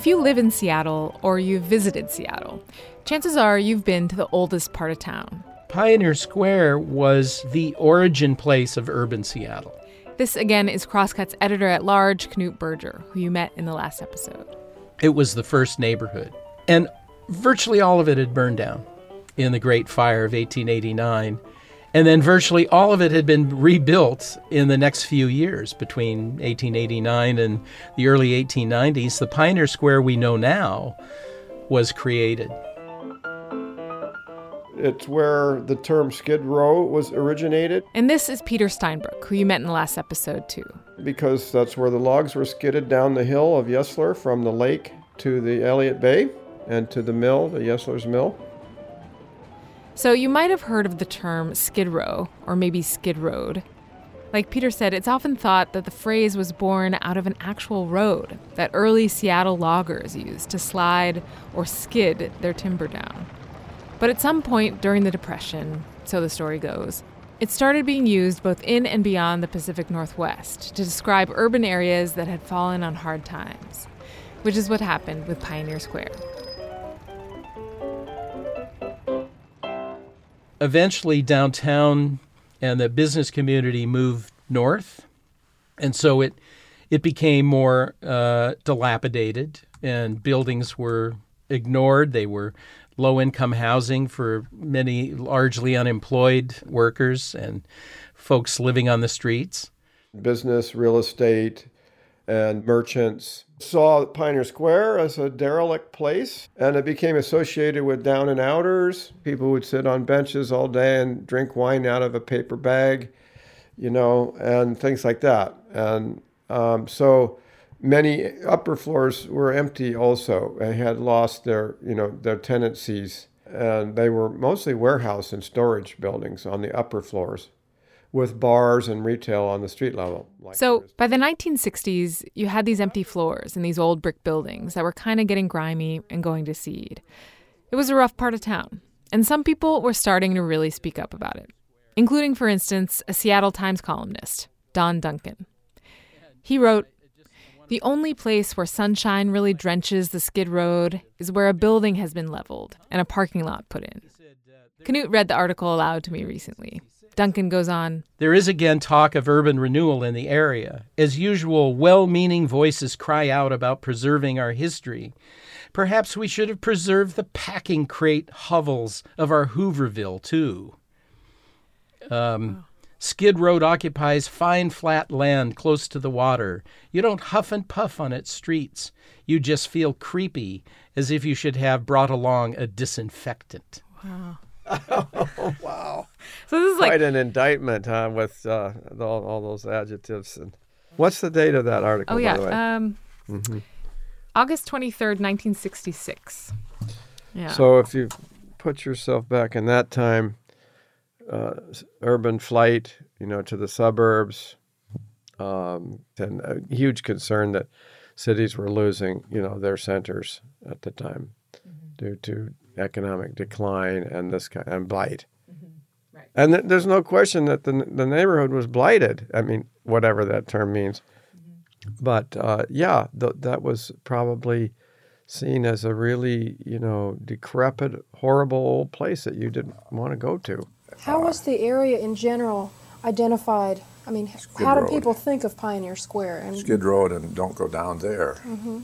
If you live in Seattle or you've visited Seattle, chances are you've been to the oldest part of town. Pioneer Square was the origin place of urban Seattle. This again is Crosscut's editor at large, Knute Berger, who you met in the last episode. It was the first neighborhood. And virtually all of it had burned down in the Great Fire of 1889. And then virtually all of it had been rebuilt in the next few years between 1889 and the early 1890s. The Pioneer Square we know now was created. It's where the term Skid Row was originated. And this is Peter Steinbrueck, who you met in the last episode, too. Because that's where the logs were skidded down the hill of Yesler from the lake to the Elliott Bay and to the mill, the Yesler's Mill. So you might have heard of the term Skid Row, or maybe Skid Road. Like Peter said, it's often thought that the phrase was born out of an actual road that early Seattle loggers used to slide or skid their timber down. But at some point during the Depression, so the story goes, it started being used both in and beyond the Pacific Northwest to describe urban areas that had fallen on hard times, which is what happened with Pioneer Square. Eventually downtown and the business community moved north, and so it it became more uh, dilapidated, and buildings were ignored. They were low income housing for many largely unemployed workers and folks living on the streets. Business, real estate, and merchants saw Pioneer Square as a derelict place, and it became associated with down and outers. People would sit on benches all day and drink wine out of a paper bag, you know, and things like that. And um, so many upper floors were empty also and had lost their, you know, their tenancies. And they were mostly warehouse and storage buildings on the upper floors with bars and retail on the street level. Like so by the 1960s, you had these empty floors in these old brick buildings that were kind of getting grimy and going to seed. It was a rough part of town, and some people were starting to really speak up about it, including, for instance, a Seattle Times columnist, Don Duncan. He wrote, the only place where sunshine really drenches the skid road is where a building has been leveled and a parking lot put in. Knute read the article aloud to me recently. Duncan goes on There is again talk of urban renewal in the area. As usual, well meaning voices cry out about preserving our history. Perhaps we should have preserved the packing crate hovels of our Hooverville, too. Um, Skid Road occupies fine flat land close to the water. You don't huff and puff on its streets. You just feel creepy, as if you should have brought along a disinfectant. Wow. Oh, wow. So this is like quite an indictment, huh? With uh, all, all those adjectives. And what's the date of that article? Oh yeah, by the way? um, mm-hmm. August twenty third, nineteen sixty six. Yeah. So if you put yourself back in that time, uh, urban flight, you know, to the suburbs, um, and a huge concern that cities were losing, you know, their centers at the time mm-hmm. due to economic decline and this kind and blight. Mm-hmm. Right. And th- there's no question that the the neighborhood was blighted. I mean, whatever that term means. Mm-hmm. But uh, yeah, th- that was probably seen as a really, you know, decrepit, horrible old place that you didn't want to go to. How was the area in general identified? I mean, Skid how do people think of Pioneer Square? And Skid Road, and don't go down there. Mm-hmm.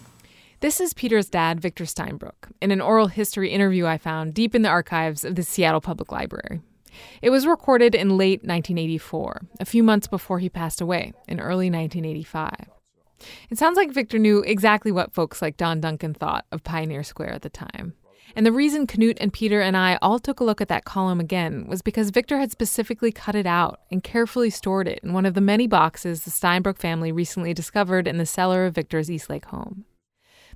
This is Peter's dad, Victor Steinbrueck, in an oral history interview I found deep in the archives of the Seattle Public Library. It was recorded in late 1984, a few months before he passed away in early 1985. It sounds like Victor knew exactly what folks like Don Duncan thought of Pioneer Square at the time. And the reason Knute and Peter and I all took a look at that column again was because Victor had specifically cut it out and carefully stored it in one of the many boxes the Steinbrueck family recently discovered in the cellar of Victor's Eastlake home.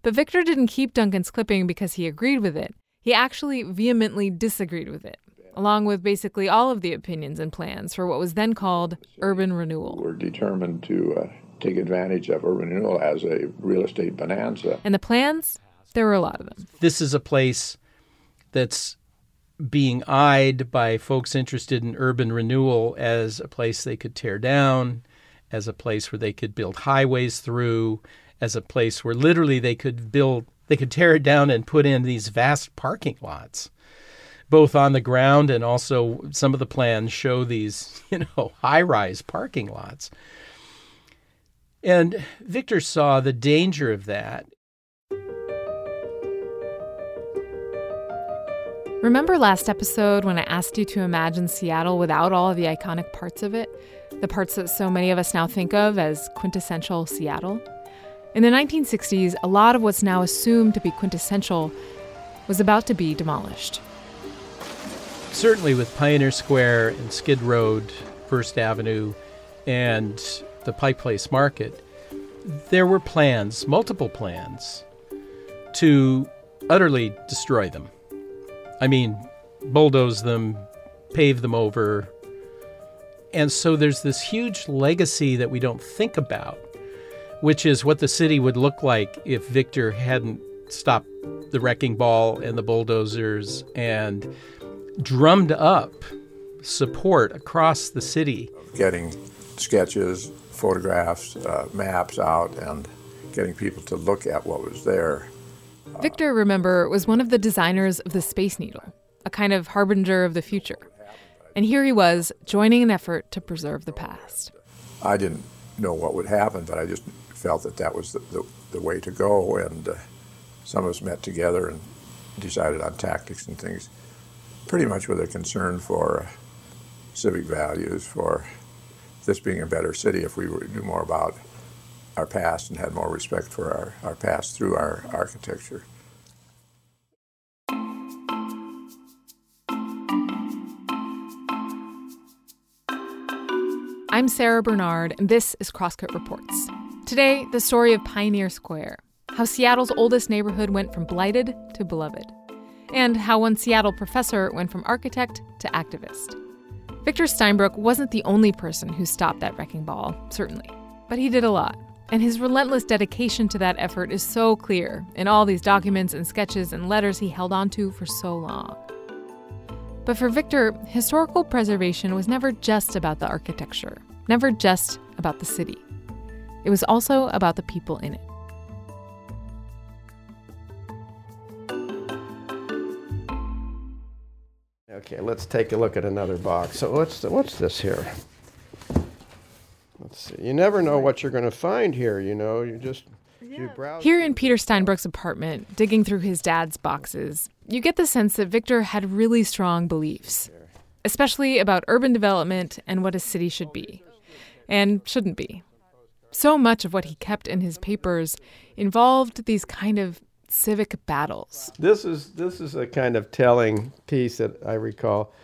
But Victor didn't keep Duncan's clipping because he agreed with it. He actually vehemently disagreed with it, along with basically all of the opinions and plans for what was then called urban renewal. We're determined to uh, take advantage of urban renewal as a real estate bonanza. And the plans? There were a lot of them. This is a place that's being eyed by folks interested in urban renewal as a place they could tear down, as a place where they could build highways through, as a place where literally they could build, they could tear it down and put in these vast parking lots, both on the ground and also some of the plans show these, you know, high rise parking lots. And Victor saw the danger of that. Remember last episode when I asked you to imagine Seattle without all of the iconic parts of it? The parts that so many of us now think of as quintessential Seattle? In the 1960s, a lot of what's now assumed to be quintessential was about to be demolished. Certainly with Pioneer Square and Skid Road, First Avenue, and the Pike Place Market, there were plans, multiple plans, to utterly destroy them. I mean, bulldoze them, pave them over. And so there's this huge legacy that we don't think about, which is what the city would look like if Victor hadn't stopped the wrecking ball and the bulldozers and drummed up support across the city. Getting sketches, photographs, uh, maps out, and getting people to look at what was there Victor, remember, was one of the designers of the Space Needle, a kind of harbinger of the future. And here he was, joining an effort to preserve the past. I didn't know what would happen, but I just felt that that was the, the, the way to go. And uh, some of us met together and decided on tactics and things, pretty much with a concern for uh, civic values, for this being a better city if we knew more about our past and had more respect for our, our past through our architecture. I'm Sarah Bernard, and this is Crosscut Reports. Today, the story of Pioneer Square, how Seattle's oldest neighborhood went from blighted to beloved, and how one Seattle professor went from architect to activist. Victor Steinbrueck wasn't the only person who stopped that wrecking ball, certainly, but he did a lot. And his relentless dedication to that effort is so clear in all these documents and sketches and letters he held onto for so long. But for Victor, historical preservation was never just about the architecture, never just about the city. It was also about the people in it. Okay, let's take a look at another box. So what's the, what's this here? Let's see. You never know what you're going to find here. You know, you just you browse. Here in Peter Steinbrueck's apartment, digging through his dad's boxes, you get the sense that Victor had really strong beliefs, especially about urban development and what a city should be and shouldn't be. So much of what he kept in his papers involved these kind of civic battles. This is this is a kind of telling piece that I recall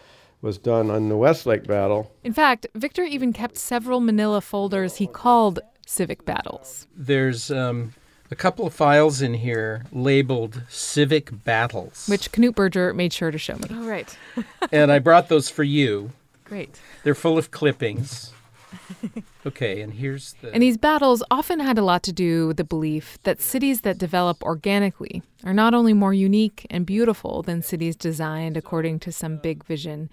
was done on the Westlake battle. In fact, Victor even kept several manila folders he called civic battles. There's um, a couple of files in here labeled civic battles, which Knute Berger made sure to show me. Oh, right. and I brought those for you. Great. They're full of clippings. Okay, and here's the. And these battles often had a lot to do with the belief that cities that develop organically are not only more unique and beautiful than cities designed according to some big vision,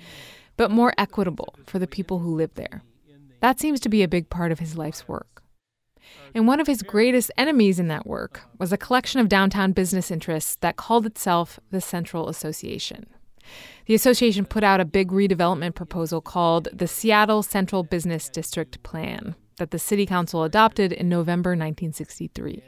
but more equitable for the people who live there. That seems to be a big part of his life's work. And one of his greatest enemies in that work was a collection of downtown business interests that called itself the Central Association. The association put out a big redevelopment proposal called the Seattle Central Business District Plan that the City Council adopted in November 1963.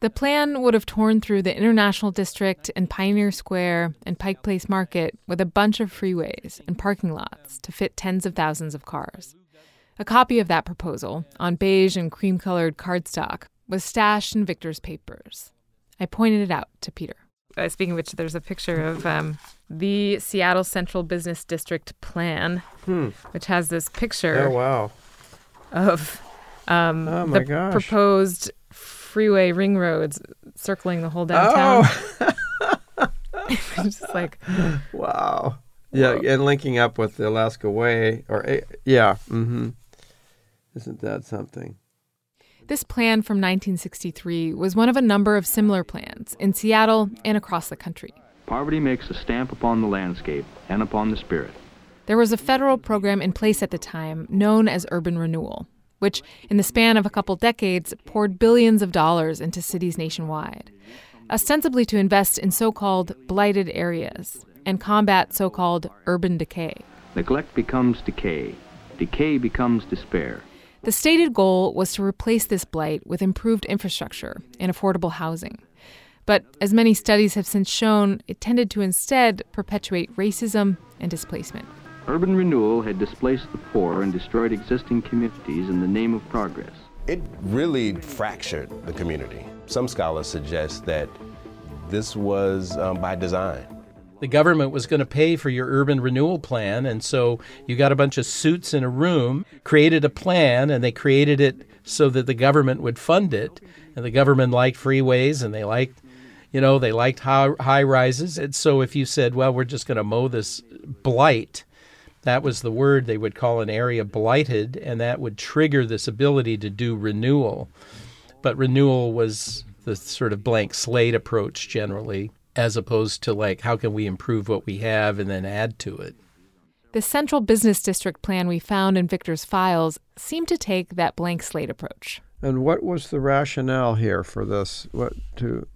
The plan would have torn through the International District and Pioneer Square and Pike Place Market with a bunch of freeways and parking lots to fit tens of thousands of cars. A copy of that proposal, on beige and cream colored cardstock, was stashed in Victor's papers. I pointed it out to Peter. Uh, speaking of which, there's a picture of um, the Seattle Central Business District Plan, Hmm. which has this picture Oh wow! of um, Oh, the gosh. proposed freeway ring roads circling the whole downtown. Oh It's just like, wow! Yeah, and linking up with the Alaska Way, or eh, yeah, mm-hmm. Isn't that something? This plan from 1963 was one of a number of similar plans in Seattle and across the country. Poverty makes a stamp upon the landscape and upon the spirit. There was a federal program in place at the time known as urban renewal, which, in the span of a couple decades, poured billions of dollars into cities nationwide, ostensibly to invest in so called blighted areas and combat so called urban decay. Neglect becomes decay, decay becomes despair. The stated goal was to replace this blight with improved infrastructure and affordable housing. But as many studies have since shown, it tended to instead perpetuate racism and displacement. Urban renewal had displaced the poor and destroyed existing communities in the name of progress. It really fractured the community. Some scholars suggest that this was um, by design. The government was going to pay for your urban renewal plan, and so you got a bunch of suits in a room, created a plan, and they created it so that the government would fund it. And the government liked freeways and they liked you know, they liked high, high rises. And so if you said, well, we're just going to mow this blight, that was the word they would call an area blighted, and that would trigger this ability to do renewal. But renewal was the sort of blank slate approach generally, as opposed to like, how can we improve what we have and then add to it? The central business district plan we found in Victor's files seemed to take that blank slate approach. And what was the rationale here for this? What to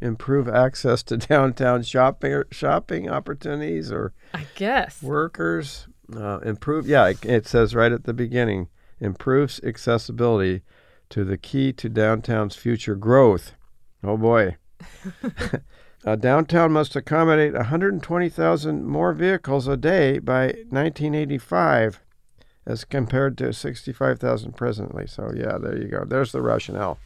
improve access to downtown shopping shopping opportunities or I guess workers uh, improve yeah it, it, says right at the beginning improves accessibility to the key to downtown's future growth oh boy uh, downtown must accommodate 120,000 more vehicles a day by 1985 as compared to 65,000 presently. So yeah there you go. There's the rationale.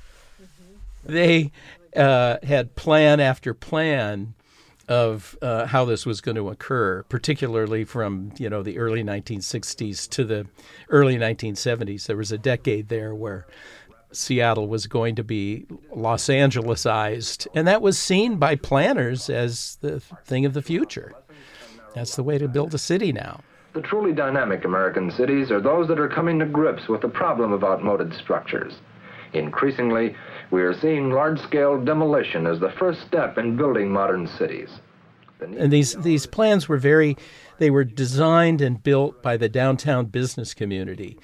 They uh, had plan after plan of uh, how this was going to occur, particularly from you know the early 1960s to the early 1970s. There was a decade there where Seattle was going to be Los Angelesized, and that was seen by planners as the thing of the future. That's the way to build a city now. The truly dynamic American cities are those that are coming to grips with the problem of outmoded structures. Increasingly, we are seeing large-scale demolition as the first step in building modern cities. And these these plans were very they were designed and built by the downtown business community.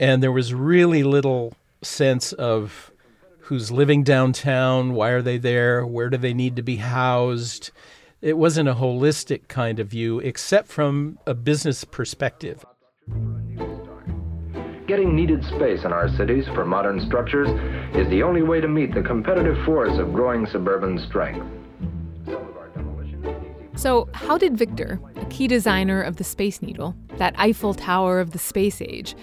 And there was really little sense of who's living downtown, why are they there, where do they need to be housed. It wasn't a holistic kind of view except from a business perspective. Getting needed space in our cities for modern structures is the only way to meet the competitive force of growing suburban strength. So, how did Victor, a key designer of the Space Needle, that Eiffel Tower of the space age,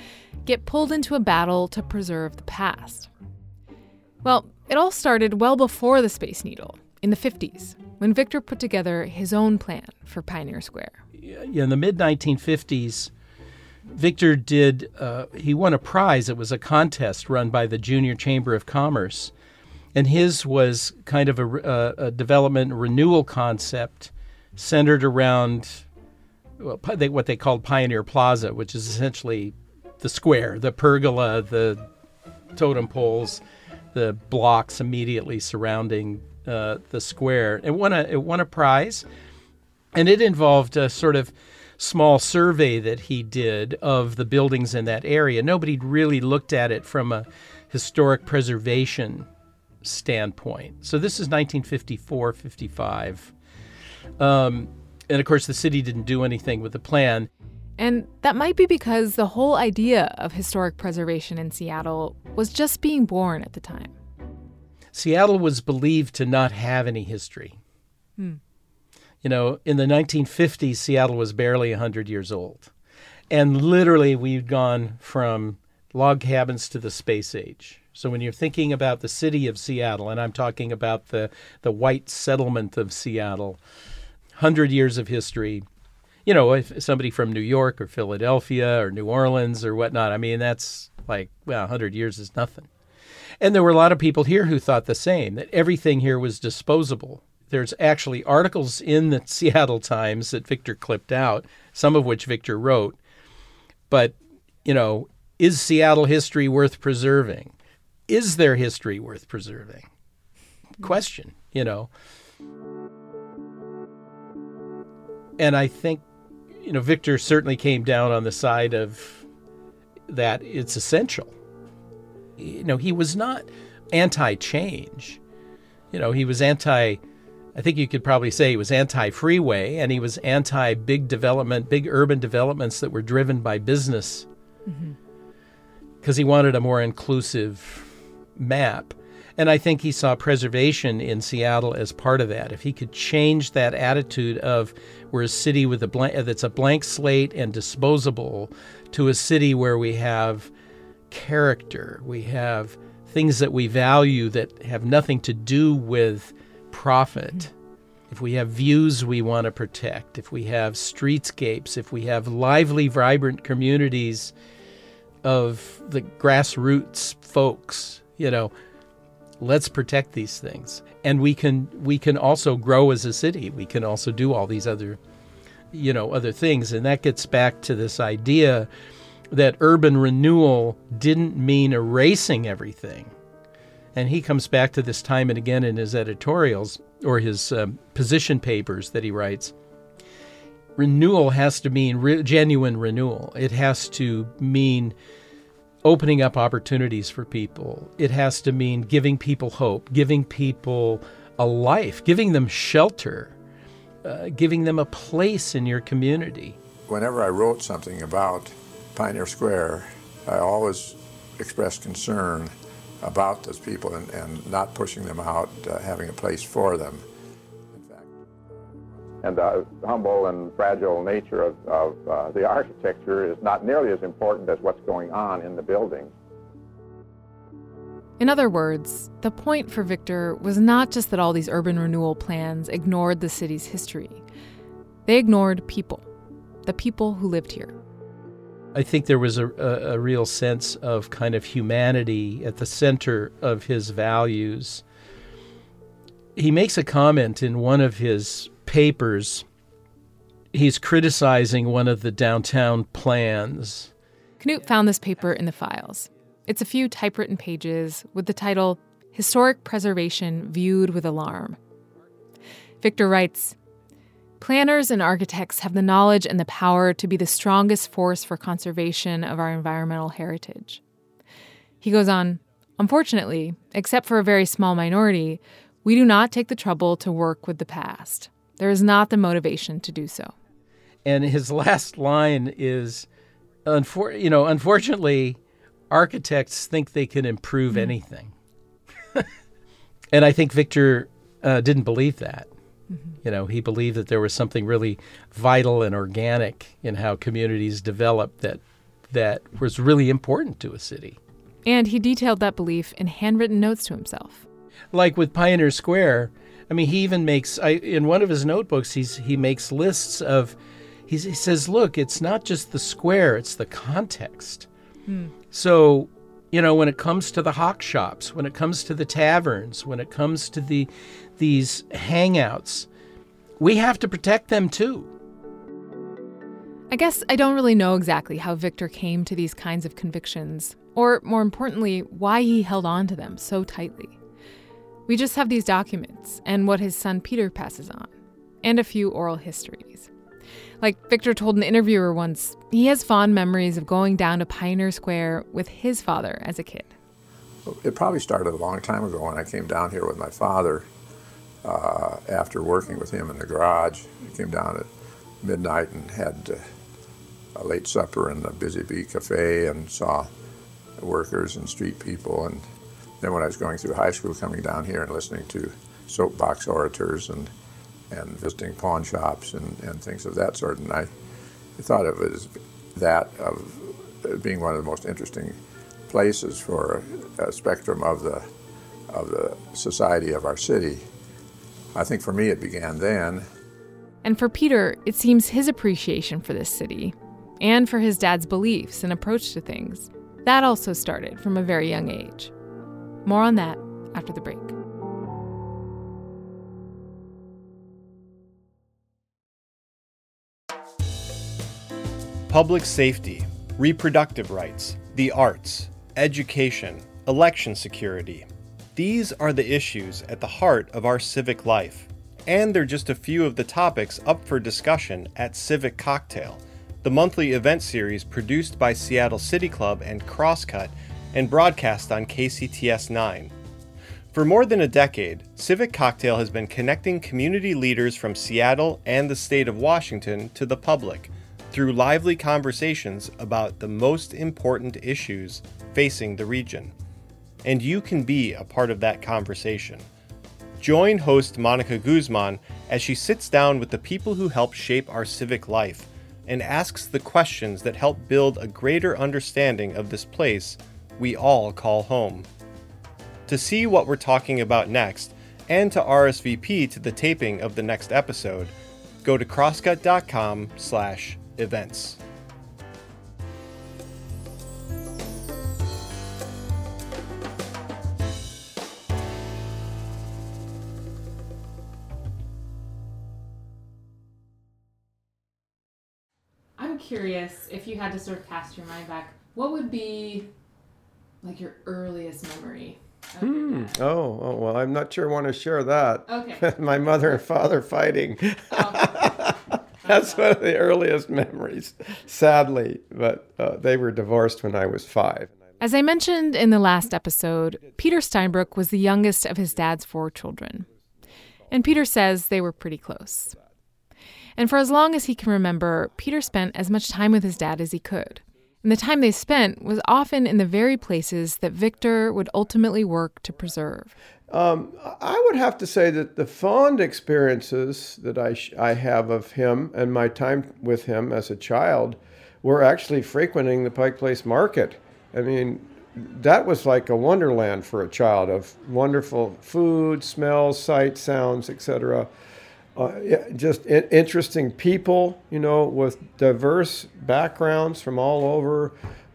get pulled into a battle to preserve the past? Well, it all started well before the Space Needle, in the 50s, when Victor put together his own plan for Pioneer Square. In the mid 1950s, Victor did, uh, he won a prize. It was a contest run by the Junior Chamber of Commerce. And his was kind of a, a, a development renewal concept centered around well, what they called Pioneer Plaza, which is essentially the square, the pergola, the totem poles, the blocks immediately surrounding uh, the square. It won a it won a prize, and it involved a sort of small survey that he did of the buildings in that area, nobody really looked at it from a historic preservation standpoint. So this is 1954, 55. Um, and of course, the city didn't do anything with the plan. And that might be because the whole idea of historic preservation in Seattle was just being born at the time. Seattle was believed to not have any history. Hmm. You know, in the 1950s, Seattle was barely 100 years old. And literally, we'd gone from log cabins to the space age. So when you're thinking about the city of Seattle, and I'm talking about the, the white settlement of Seattle, 100 years of history, you know, if somebody from New York or Philadelphia or New Orleans or whatnot, I mean, that's like, well, 100 years is nothing. And there were a lot of people here who thought the same, that everything here was disposable there's actually articles in the Seattle Times that Victor clipped out, some of which Victor wrote. But, you know, is Seattle history worth preserving? Is there history worth preserving? Question, you know. And I think, you know, Victor certainly came down on the side of that it's essential you know, he was not anti-change. You know, he was anti I think you could probably say he was anti-freeway and he was anti-big development, big urban developments that were driven by business. Mm-hmm. Because he wanted a more inclusive map. And I think he saw preservation in Seattle as part of that. If he could change that attitude of we're a city with a blank that's a blank slate and disposable to a city where we have character, we have things that we value that have nothing to do with profit. Mm-hmm. If we have views we want to protect, if we have streetscapes, if we have lively, vibrant communities of the grassroots folks, you know, let's protect these things. And we can we can also grow as a city. We can also do all these other you know, other things. And that gets back to this idea that urban renewal didn't mean erasing everything. And he comes back to this time and again in his editorials or his um, position papers that he writes. Renewal has to mean re- genuine renewal. It has to mean opening up opportunities for people. It has to mean giving people hope, giving people a life, giving them shelter, uh, giving them a place in your community. Whenever I wrote something about Pioneer Square, I always expressed concern about those people and, and not pushing them out, uh, having a place for them. And the humble and fragile nature of, of uh, the architecture is not nearly as important as what's going on in the building. In other words, the point for Victor was not just that all these urban renewal plans ignored the city's history, they ignored people, the people who lived here. I think there was a, a, a, real sense of kind of humanity at the center of his values. He makes a comment in one of his papers. He's criticizing one of the downtown plans. Knute found this paper in the files. It's a few typewritten pages with the title Historic Preservation Viewed with Alarm. Victor writes Planners and architects have the knowledge and the power to be the strongest force for conservation of our environmental heritage. He goes on Unfortunately, except for a very small minority, we do not take the trouble to work with the past. There is not the motivation to do so. And his last line is, unfor- you know, unfortunately, architects think they can improve mm. anything. and I think Victor uh, didn't believe that. Mm-hmm. You know, he believed that there was something really vital and organic in how communities develop that that was really important to a city. And he detailed that belief in handwritten notes to himself. Like with Pioneer Square, I mean, he even makes I, in one of his notebooks. He's he makes lists of. he says, "Look, it's not just the square; it's the context." Hmm. So, you know, when it comes to the hock shops, when it comes to the taverns, when it comes to the these hangouts, we have to protect them too. I guess I don't really know exactly how Victor came to these kinds of convictions, or more importantly, why he held on to them so tightly. We just have these documents and what his son Peter passes on, and a few oral histories. Like Victor told an interviewer once, he has fond memories of going down to Pioneer Square with his father as a kid. It probably started a long time ago when I came down here with my father uh, after working with him in the garage. I came down at midnight and had uh, a late supper in the Busy Bee Cafe and saw workers and street people. And then when I was going through high school, coming down here and listening to soapbox orators and and visiting pawn shops and, and things of that sort. And I thought of it as that of uh, being one of the most interesting places for a spectrum of the of the society of our city. I think for me it began then. And for Peter, it seems his appreciation for this city and for his dad's beliefs and approach to things that also started from a very young age. More on that after the break. public safety, reproductive rights, the arts, education, election security. These are the issues at the heart of our civic life. And they're just a few of the topics up for discussion at Civic Cocktail, the monthly event series produced by Seattle City Club and Crosscut and broadcast on KCTS 9. For more than a decade, Civic Cocktail has been connecting community leaders from Seattle and the state of Washington to the public through lively conversations about the most important issues facing the region. And you can be a part of that conversation. Join host Monica Guzman as she sits down with the people who help shape our civic life and asks the questions that help build a greater understanding of this place we all call home. To see what we're talking about next and to RSVP to the taping of the next episode, go to crosscut.com slash events. I'm curious if you had to sort of cast your mind back, what would be like your earliest memory Hmm. Oh, oh, well, I'm not sure I want to share that. Okay. My mother and father fighting. Oh. That's one of the earliest memories, sadly. But uh, they were divorced when I was five. As I mentioned in the last episode, Peter Steinbrueck was the youngest of his dad's four children. And Peter says they were pretty close. And for as long as he can remember, Peter spent as much time with his dad as he could. And the time they spent was often in the very places that Victor would ultimately work to preserve. Um, I would have to say that the fond experiences that I, sh- I have of him and my time with him as a child were actually frequenting the Pike Place Market. I mean, that was like a wonderland for a child of wonderful food, smells, sights, sounds, etc uh, just interesting people, you know, with diverse backgrounds from all over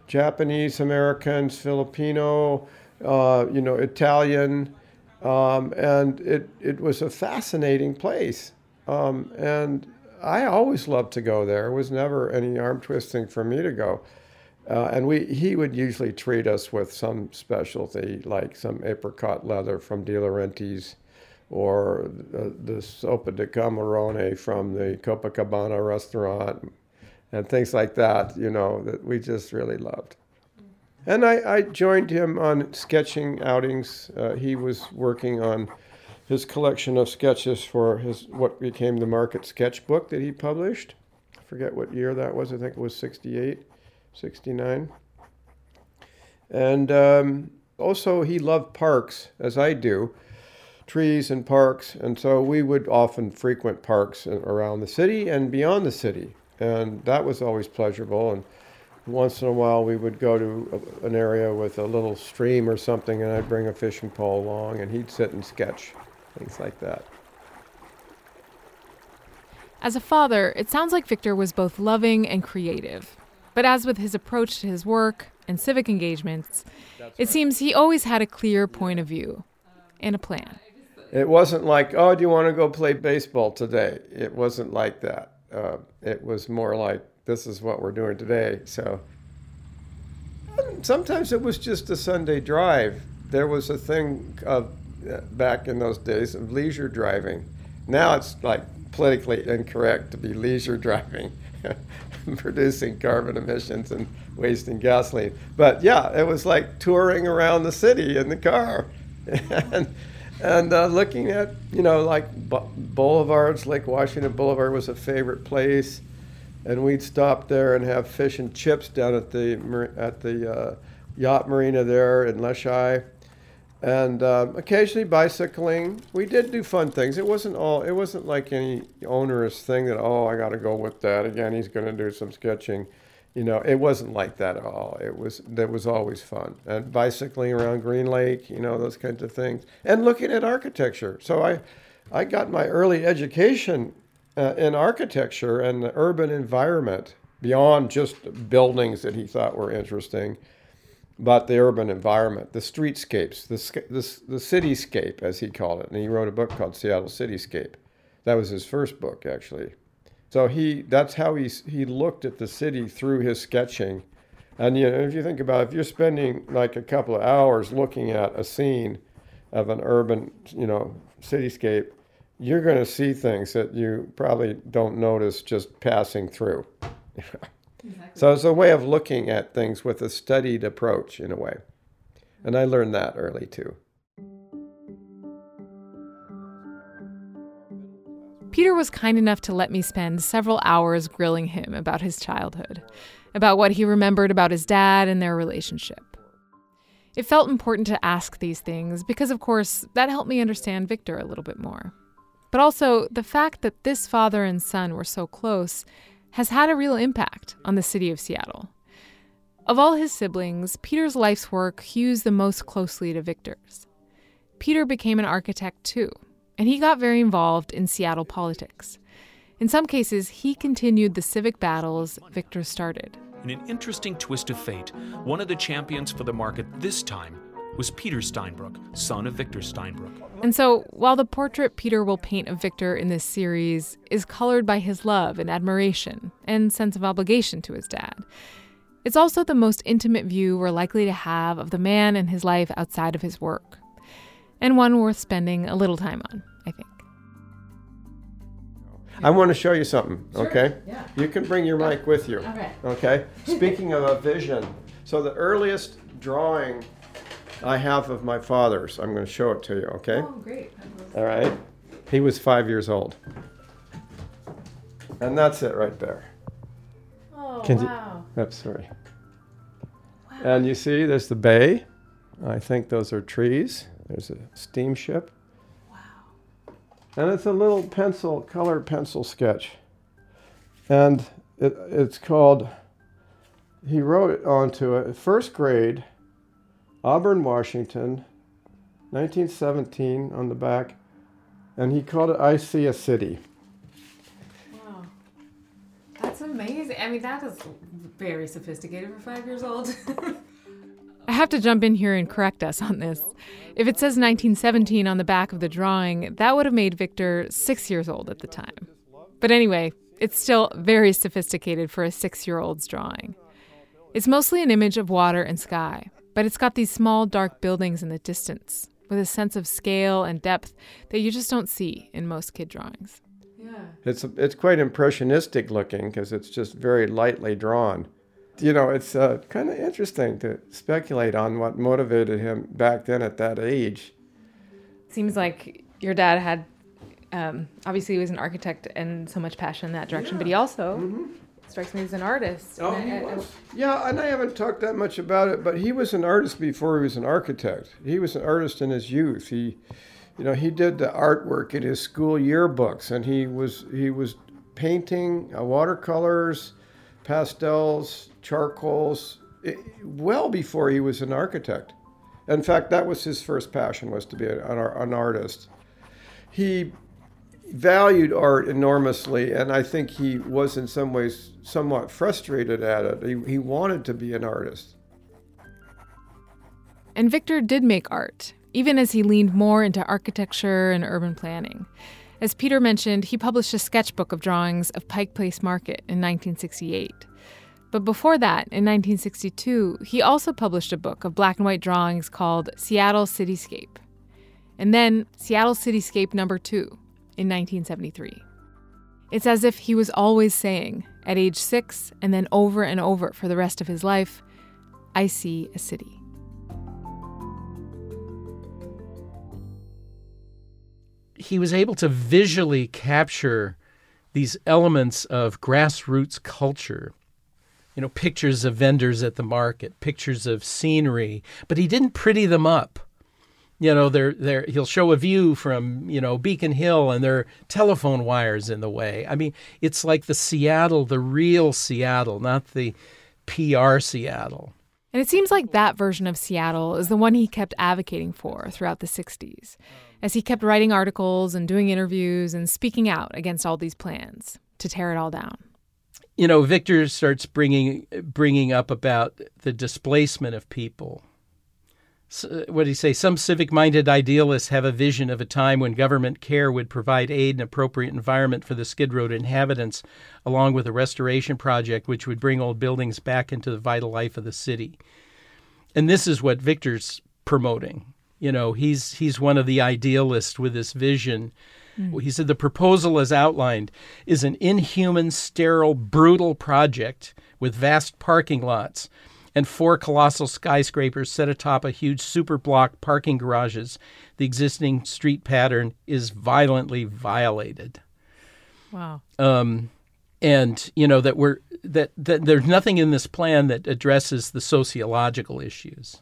Japanese Americans, Filipino, uh, you know, Italian. Um, and it, it was a fascinating place. Um, and I always loved to go there. It was never any arm twisting for me to go. Uh, and we, he would usually treat us with some specialty, like some apricot leather from DeLaurenti's or the, the sopa de camarone from the Copacabana restaurant and things like that, you know, that we just really loved. And I, I joined him on sketching outings. Uh, he was working on his collection of sketches for his what became the Market Sketchbook that he published. I forget what year that was. I think it was 68, 69. And um, also, he loved parks, as I do trees and parks. And so we would often frequent parks around the city and beyond the city. And that was always pleasurable. And once in a while, we would go to an area with a little stream or something, and I'd bring a fishing pole along, and he'd sit and sketch, things like that. As a father, it sounds like Victor was both loving and creative. But as with his approach to his work and civic engagements, it seems he always had a clear point of view and a plan. It wasn't like, oh, do you want to go play baseball today? It wasn't like that. Uh, it was more like, this is what we're doing today. So sometimes it was just a Sunday drive. There was a thing of uh, back in those days of leisure driving. Now it's like politically incorrect to be leisure driving, producing carbon emissions and wasting gasoline. But yeah, it was like touring around the city in the car. and and uh, looking at you know like boulevards lake washington boulevard was a favorite place. And we'd stop there and have fish and chips down at the at the uh, yacht marina there in leschi and um, occasionally bicycling. We did do fun things. It wasn't all it wasn't like any onerous thing that oh i got to go with that again. He's going to do some sketching you know, it wasn't like that at all. It was that was always fun and bicycling around Green Lake, you know, those kinds of things, and looking at architecture. So I, I got my early education uh, in architecture and the urban environment beyond just buildings that he thought were interesting, but the urban environment, the streetscapes, the the, the cityscape as he called it, and he wrote a book called Seattle Cityscape. That was his first book actually. So he that's how he he looked at the city through his sketching. And you know, if you think about it, if you're spending like a couple of hours looking at a scene of an urban, you know, cityscape, you're going to see things that you probably don't notice just passing through. exactly. So it's a way of looking at things with a studied approach in a way. And I learned that early too. Peter was kind enough to let me spend several hours grilling him about his childhood, about what he remembered about his dad and their relationship. It felt important to ask these things because, of course, that helped me understand Victor a little bit more. But also, the fact that this father and son were so close has had a real impact on the city of Seattle. Of all his siblings, Peter's life's work hews the most closely to Victor's. Peter became an architect too, and he got very involved in Seattle politics. In some cases, he continued the civic battles Victor started. In an interesting twist of fate, one of the champions for the market this time was Peter Steinbrueck, son of Victor Steinbrueck. And so, while the portrait Peter will paint of Victor in this series is colored by his love and admiration and sense of obligation to his dad, it's also the most intimate view we're likely to have of the man and his life outside of his work, and one worth spending a little time on, I think. I want to show you something, Sure, okay? yeah. You can bring your mic with you. Okay. Okay? Speaking of a vision, so the earliest drawing I have of my father's, I'm going to show it to you, okay? Oh, great. All right? He was five years old. And that's it right there. Oh, Can you- wow. Oops, sorry. And you see, there's the bay. I think those are trees. There's a steamship. Wow. And it's a little pencil, colored pencil sketch. And it, it's called, he wrote it onto it, first grade, Auburn, Washington, 1917 on the back. And he called it I See a City. Wow. That's amazing. I mean, that is very sophisticated for five years old. I have to jump in here and correct us on this. If it says 1917 on the back of the drawing, that would have made Victor six years old at the time. But anyway, it's still very sophisticated for a six year old's drawing. It's mostly an image of water and sky, but it's got these small, dark buildings in the distance with a sense of scale and depth that you just don't see in most kid drawings. Yeah. It's it's quite impressionistic looking because it's just very lightly drawn. You know, it's uh, kind of interesting to speculate on what motivated him back then at that age. Seems like your dad had, um, obviously, he was an architect and so much passion in that direction, but he also strikes me as an artist. Oh, And he I- I- Yeah, and I haven't talked that much about it, but he was an artist before he was an architect. He was an artist in his youth. He, you know, he did the artwork in his school yearbooks, and he was he was painting uh, watercolors, pastels, charcoals, well before he was an architect. In fact, that was his first passion was to be an, an artist. He valued art enormously, and I think he was in some ways somewhat frustrated at it. He, he wanted to be an artist. And Victor did make art, even as he leaned more into architecture and urban planning. As Peter mentioned, he published a sketchbook of drawings of Pike Place Market in 1968. But before that, in 1962, he also published a book of black and white drawings called Seattle Cityscape. And then Seattle Cityscape number 2 in 1973. It's as if he was always saying, at age six, and then over and over for the rest of his life, I see a city. he was able to visually capture these elements of grassroots culture. You know, pictures of vendors at the market, pictures of scenery, but he didn't pretty them up. You know, they're, they're, he'll show a view from, you know, Beacon Hill and there are telephone wires in the way. I mean, it's like the Seattle, the real Seattle, not the PR Seattle. And it seems like that version of Seattle is the one he kept advocating for throughout the 60s, as he kept writing articles and doing interviews and speaking out against all these plans to tear it all down. You know, Victor starts bringing bringing up about the displacement of people. So, what did he say? Some civic-minded idealists have a vision of a time when government care would provide aid and appropriate environment for the Skid Row inhabitants, along with a restoration project which would bring old buildings back into the vital life of the city. And this is what Victor's promoting. You know, he's he's one of the idealists with this vision. He said the proposal as outlined is an inhuman, sterile, brutal project with vast parking lots and four colossal skyscrapers set atop a huge superblock parking garages, the existing street pattern is violently violated. Wow. Um, and you know that we're that, that there's nothing in this plan that addresses the sociological issues.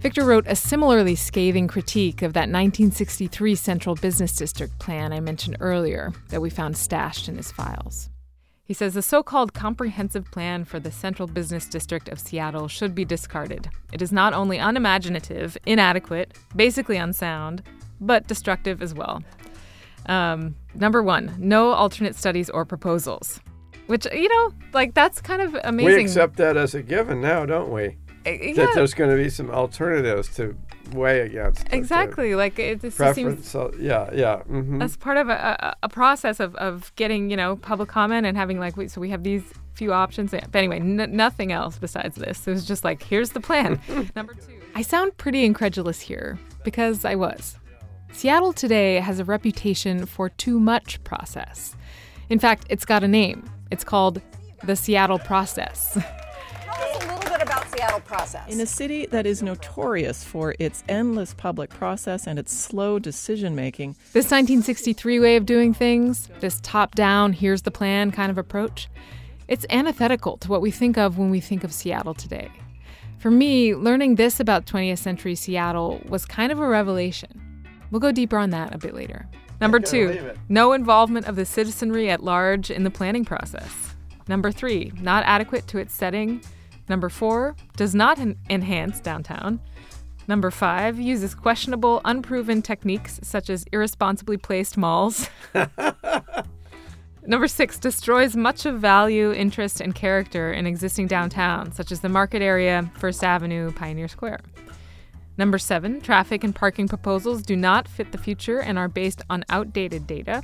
Victor wrote a similarly scathing critique of that 1963 Central Business District plan I mentioned earlier that we found stashed in his files. He says the so called comprehensive plan for the Central Business District of Seattle should be discarded. It is not only unimaginative, inadequate, basically unsound, but destructive as well. Um, number one, no alternate studies or proposals. Which, you know, like that's kind of amazing. We accept that as a given now, don't we? Yeah. That there's going to be some alternatives to weigh against. Exactly. Like it just seems Preference. So, yeah, yeah. hmm that's part of a, a, a process of, of getting you know public comment and having like we, so we have these few options but anyway n- nothing else besides this it was just like here's the plan number two i sound pretty incredulous here because i was seattle today has a reputation for too much process in fact it's got a name it's called the seattle process bit about Seattle process. In a city that is notorious for its endless public process and its slow decision making, This 1963 way of doing things, this top down, here's the plan kind of approach, it's antithetical to what we think of when we think of Seattle today. For me, learning this about 20th century Seattle was kind of a revelation. We'll go deeper on that a bit later. Number two, no involvement of the citizenry at large in the planning process. Number three, not adequate to its setting. Number four, does not en- enhance downtown. Number five, uses questionable, unproven techniques such as irresponsibly placed malls. Number six, destroys much of value, interest, and character in existing downtown, such as the market area, First Avenue, Pioneer Square. Number seven, traffic and parking proposals do not fit the future and are based on outdated data.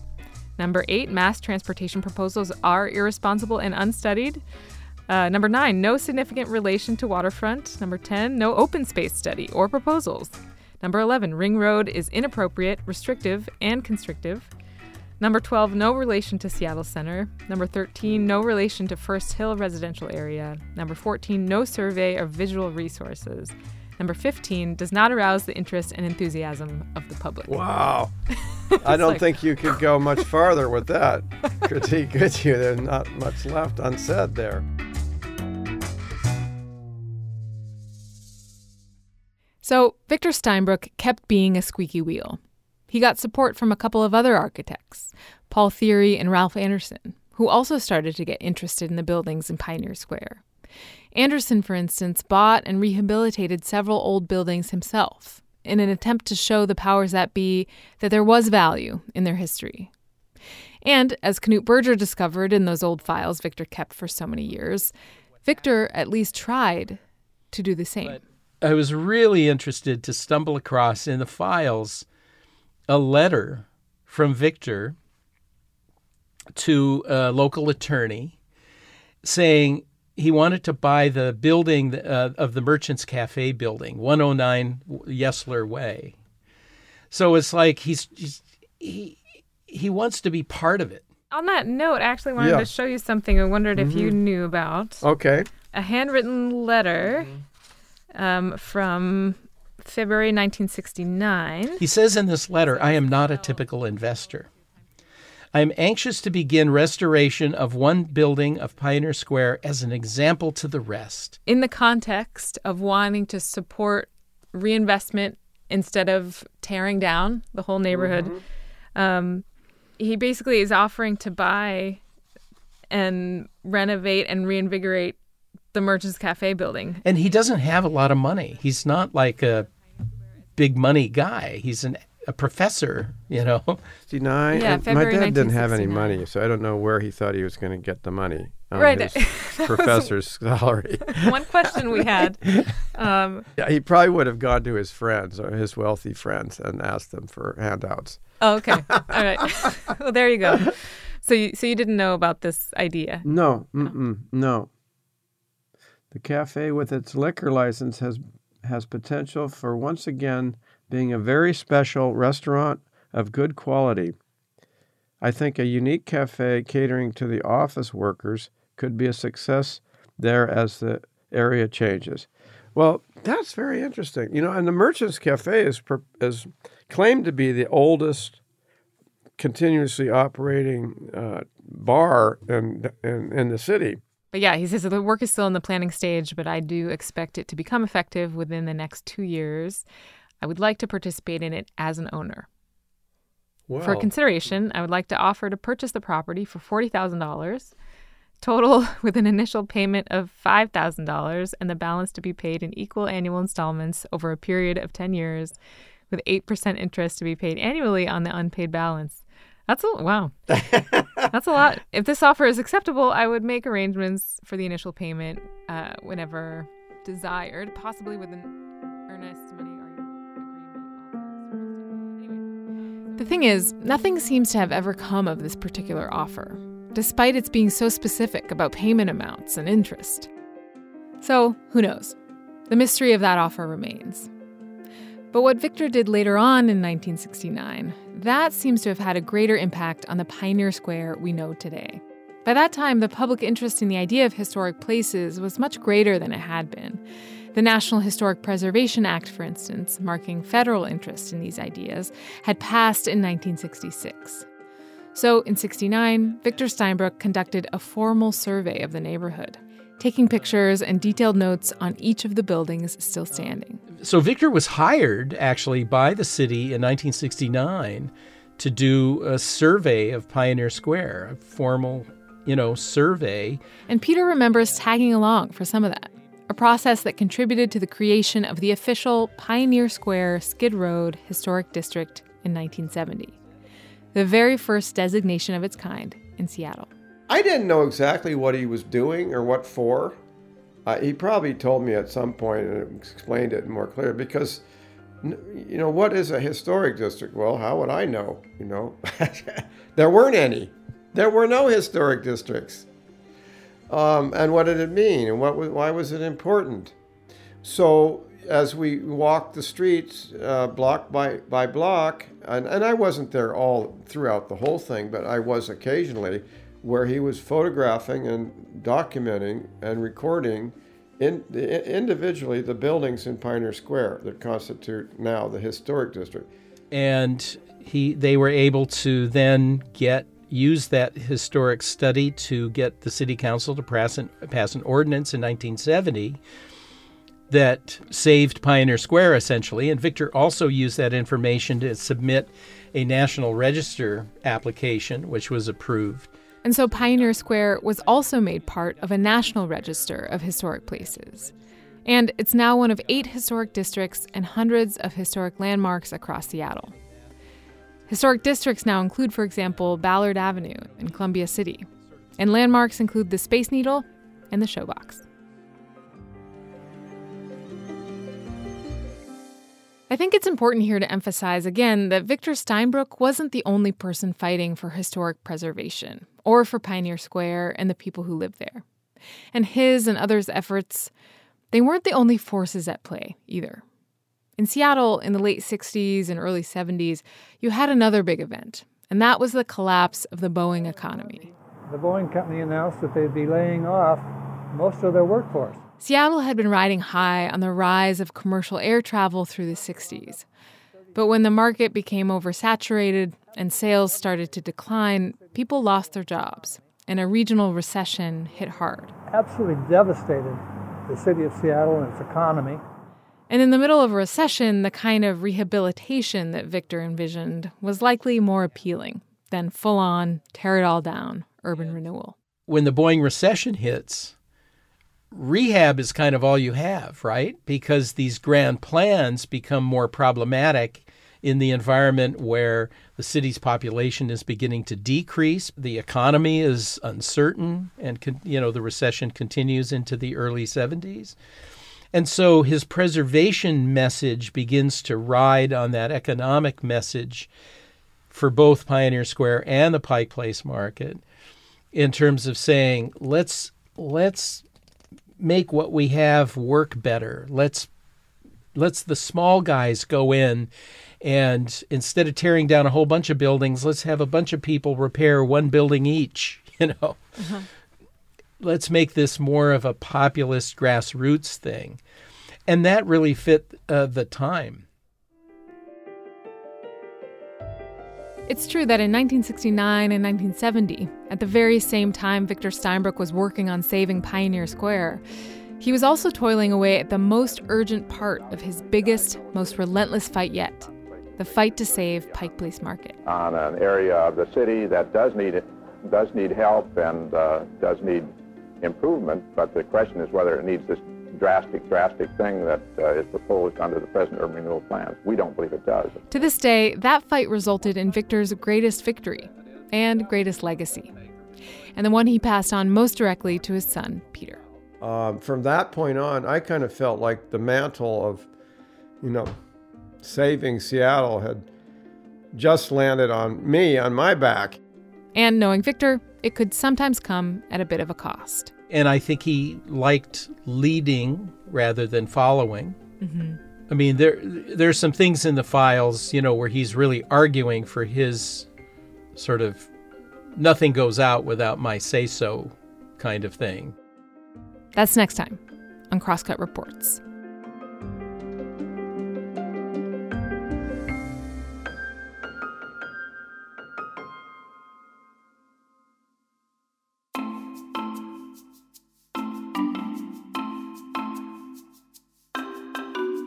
Number eight, mass transportation proposals are irresponsible and unstudied. Uh, number nine, no significant relation to waterfront. Number 10, no open space study or proposals. Number 11, Ring Road is inappropriate, restrictive, and constrictive. Number 12, no relation to Seattle Center. Number 13, no relation to First Hill residential area. Number 14, no survey of visual resources. Number 15, does not arouse the interest and enthusiasm of the public. Wow. I don't like- think you could go much farther with that critique, could you? There's not much left unsaid there. So, Victor Steinbrueck kept being a squeaky wheel. He got support from a couple of other architects, Paul Thiry and Ralph Anderson, who also started to get interested in the buildings in Pioneer Square. Anderson, for instance, bought and rehabilitated several old buildings himself in an attempt to show the powers that be that there was value in their history. And as Knute Berger discovered in those old files Victor kept for so many years, Victor at least tried to do the same. I was really interested to stumble across in the files a letter from Victor to a local attorney saying he wanted to buy the building uh, of the Merchants Cafe building, 109 Yesler Way. So it's like he's, he's he he wants to be part of it. On that note, I actually wanted Yeah. to show you something I wondered if you Mhm. knew about. Okay. A handwritten letter um, from February 1969. He says in this letter, I am not a typical investor. I am anxious to begin restoration of one building of Pioneer Square as an example to the rest. in the context of wanting to support reinvestment instead of tearing down the whole neighborhood. Um, he basically is offering to buy and renovate and reinvigorate the Merchants Cafe building. And he doesn't have a lot of money. He's not like a big money guy. He's an, a professor, you know. 69. Yeah, and my dad didn't have any money, so I don't know where he thought he was going to get the money on Right, his professor's salary. One question we had. Um, yeah, he probably would have gone to his friends or his wealthy friends and asked them for handouts. oh, okay. All right. well, there you go. So you, so you didn't know about this idea. No, mm-mm, no. The cafe with its liquor license has has potential for once again being a very special restaurant of good quality. I think a unique cafe catering to the office workers could be a success there as the area changes. Well, that's very interesting. You know, and the Merchants Cafe is is claimed to be the oldest continuously operating uh, bar in, in in the city. But yeah, he says the work is still in the planning stage, but I do expect it to become effective within the next two years. I would like to participate in it as an owner. Wow. For consideration, I would like to offer to purchase the property for $40,000, total with an initial payment of $5,000 and the balance to be paid in equal annual installments over a period of 10 years with 8% interest to be paid annually on the unpaid balance. That's a wow. That's a lot. If this offer is acceptable, I would make arrangements for the initial payment uh, whenever desired, possibly with an earnest money agreement. The thing is, nothing seems to have ever come of this particular offer, despite its being so specific about payment amounts and interest. So, who knows? The mystery of that offer remains. But what Victor did later on in 1969, that seems to have had a greater impact on the Pioneer Square we know today. By that time, the public interest in the idea of historic places was much greater than it had been. The National Historic Preservation Act, for instance, marking federal interest in these ideas, had passed in 1966. So, in 69, Victor Steinbrueck conducted a formal survey of the neighborhood taking pictures and detailed notes on each of the buildings still standing. So Victor was hired actually by the city in 1969 to do a survey of Pioneer Square, a formal, you know, survey. And Peter remembers tagging along for some of that. A process that contributed to the creation of the official Pioneer Square Skid Road Historic District in 1970, the very first designation of its kind in Seattle. I didn't know exactly what he was doing or what for. Uh, he probably told me at some point and explained it more clear because, you know, what is a historic district? Well, how would I know? You know, there weren't any. There were no historic districts. Um, and what did it mean? And what? Why was it important? So as we walked the streets, uh, block by by block, and, and I wasn't there all throughout the whole thing, but I was occasionally where he was photographing and documenting and recording in, individually the buildings in Pioneer Square that constitute now the historic district. And he, they were able to then get use that historic study to get the city council to pass an, pass an ordinance in 1970 that saved Pioneer Square essentially. And Victor also used that information to submit a National Register application, which was approved. And so Pioneer Square was also made part of a national register of historic places. And it's now one of eight historic districts and hundreds of historic landmarks across Seattle. Historic districts now include, for example, Ballard Avenue in Columbia City. And landmarks include the Space Needle and the Showbox. I think it's important here to emphasize again that Victor Steinbrueck wasn't the only person fighting for historic preservation or for Pioneer Square and the people who live there. And his and others' efforts, they weren't the only forces at play either. In Seattle in the late 60s and early 70s, you had another big event, and that was the collapse of the Boeing economy. The Boeing company announced that they'd be laying off most of their workforce. Seattle had been riding high on the rise of commercial air travel through the 60s. But when the market became oversaturated and sales started to decline, people lost their jobs, and a regional recession hit hard. Absolutely devastated the city of Seattle and its economy. And in the middle of a recession, the kind of rehabilitation that Victor envisioned was likely more appealing than full on, tear it all down urban renewal. When the Boeing recession hits, rehab is kind of all you have, right? Because these grand plans become more problematic in the environment where the city's population is beginning to decrease, the economy is uncertain, and you know the recession continues into the early 70s. And so his preservation message begins to ride on that economic message for both Pioneer Square and the Pike Place market in terms of saying let's let's make what we have work better. Let's let's the small guys go in and instead of tearing down a whole bunch of buildings, let's have a bunch of people repair one building each, you know. Uh-huh. let's make this more of a populist grassroots thing. And that really fit uh, the time. It's true that in 1969 and 1970, at the very same time Victor Steinbrueck was working on saving Pioneer Square, he was also toiling away at the most urgent part of his biggest, most relentless fight yet the fight to save Pike Place Market. On an area of the city that does need, does need help and uh, does need improvement, but the question is whether it needs this drastic, drastic thing that uh, is proposed under the present urban renewal plans. We don't believe it does. To this day, that fight resulted in Victor's greatest victory and greatest legacy, and the one he passed on most directly to his son, Peter. Um, from that point on, I kind of felt like the mantle of, you know, saving Seattle had just landed on me, on my back. And knowing Victor, it could sometimes come at a bit of a cost. And I think he liked leading rather than following. Mm-hmm. I mean, there there's some things in the files, you know, where he's really arguing for his sort of nothing goes out without my say so kind of thing. That's next time on Crosscut Reports.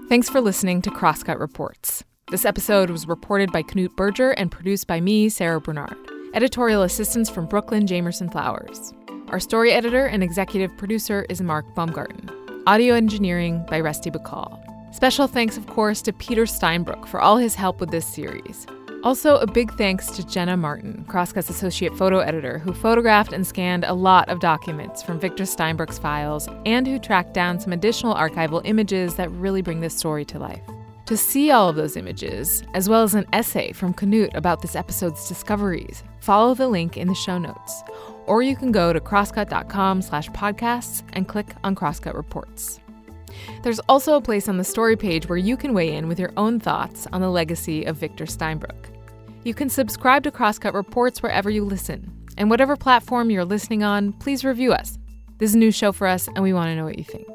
Thanks for listening to Crosscut Reports. This episode was reported by Knute Berger and produced by me, Sarah Bernard. Editorial assistance from Brooklyn Jamerson Flowers. Our story editor and executive producer is Mark Baumgarten. Audio engineering by Rusty Bacall. Special thanks, of course, to Peter Steinbrueck for all his help with this series. Also, a big thanks to Jenna Martin, Crosscut's associate photo editor, who photographed and scanned a lot of documents from Victor Steinbrueck's files and who tracked down some additional archival images that really bring this story to life. To see all of those images, as well as an essay from Knute about this episode's discoveries, follow the link in the show notes. Or you can go to crosscut.com slash podcasts and click on Crosscut Reports. There's also a place on the story page where you can weigh in with your own thoughts on the legacy of Victor Steinbrueck. You can subscribe to Crosscut Reports wherever you listen. And whatever platform you're listening on, please review us. This is a new show for us, and we want to know what you think.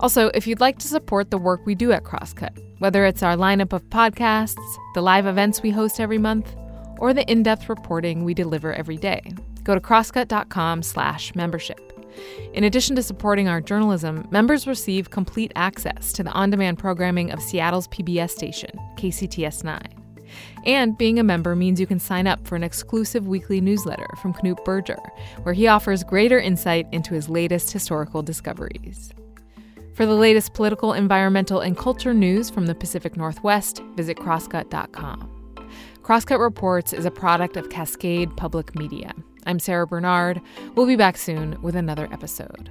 Also, if you'd like to support the work we do at Crosscut, whether it's our lineup of podcasts, the live events we host every month, or the in-depth reporting we deliver every day, go to crosscut.com/membership. In addition to supporting our journalism, members receive complete access to the on demand programming of Seattle's PBS station, KCTS 9. And being a member means you can sign up for an exclusive weekly newsletter from Knute Berger, where he offers greater insight into his latest historical discoveries. For the latest political, environmental, and culture news from the Pacific Northwest, visit crosscut.com. Crosscut Reports is a product of Cascade Public Media. I'm Sarah Bernard. We'll be back soon with another episode.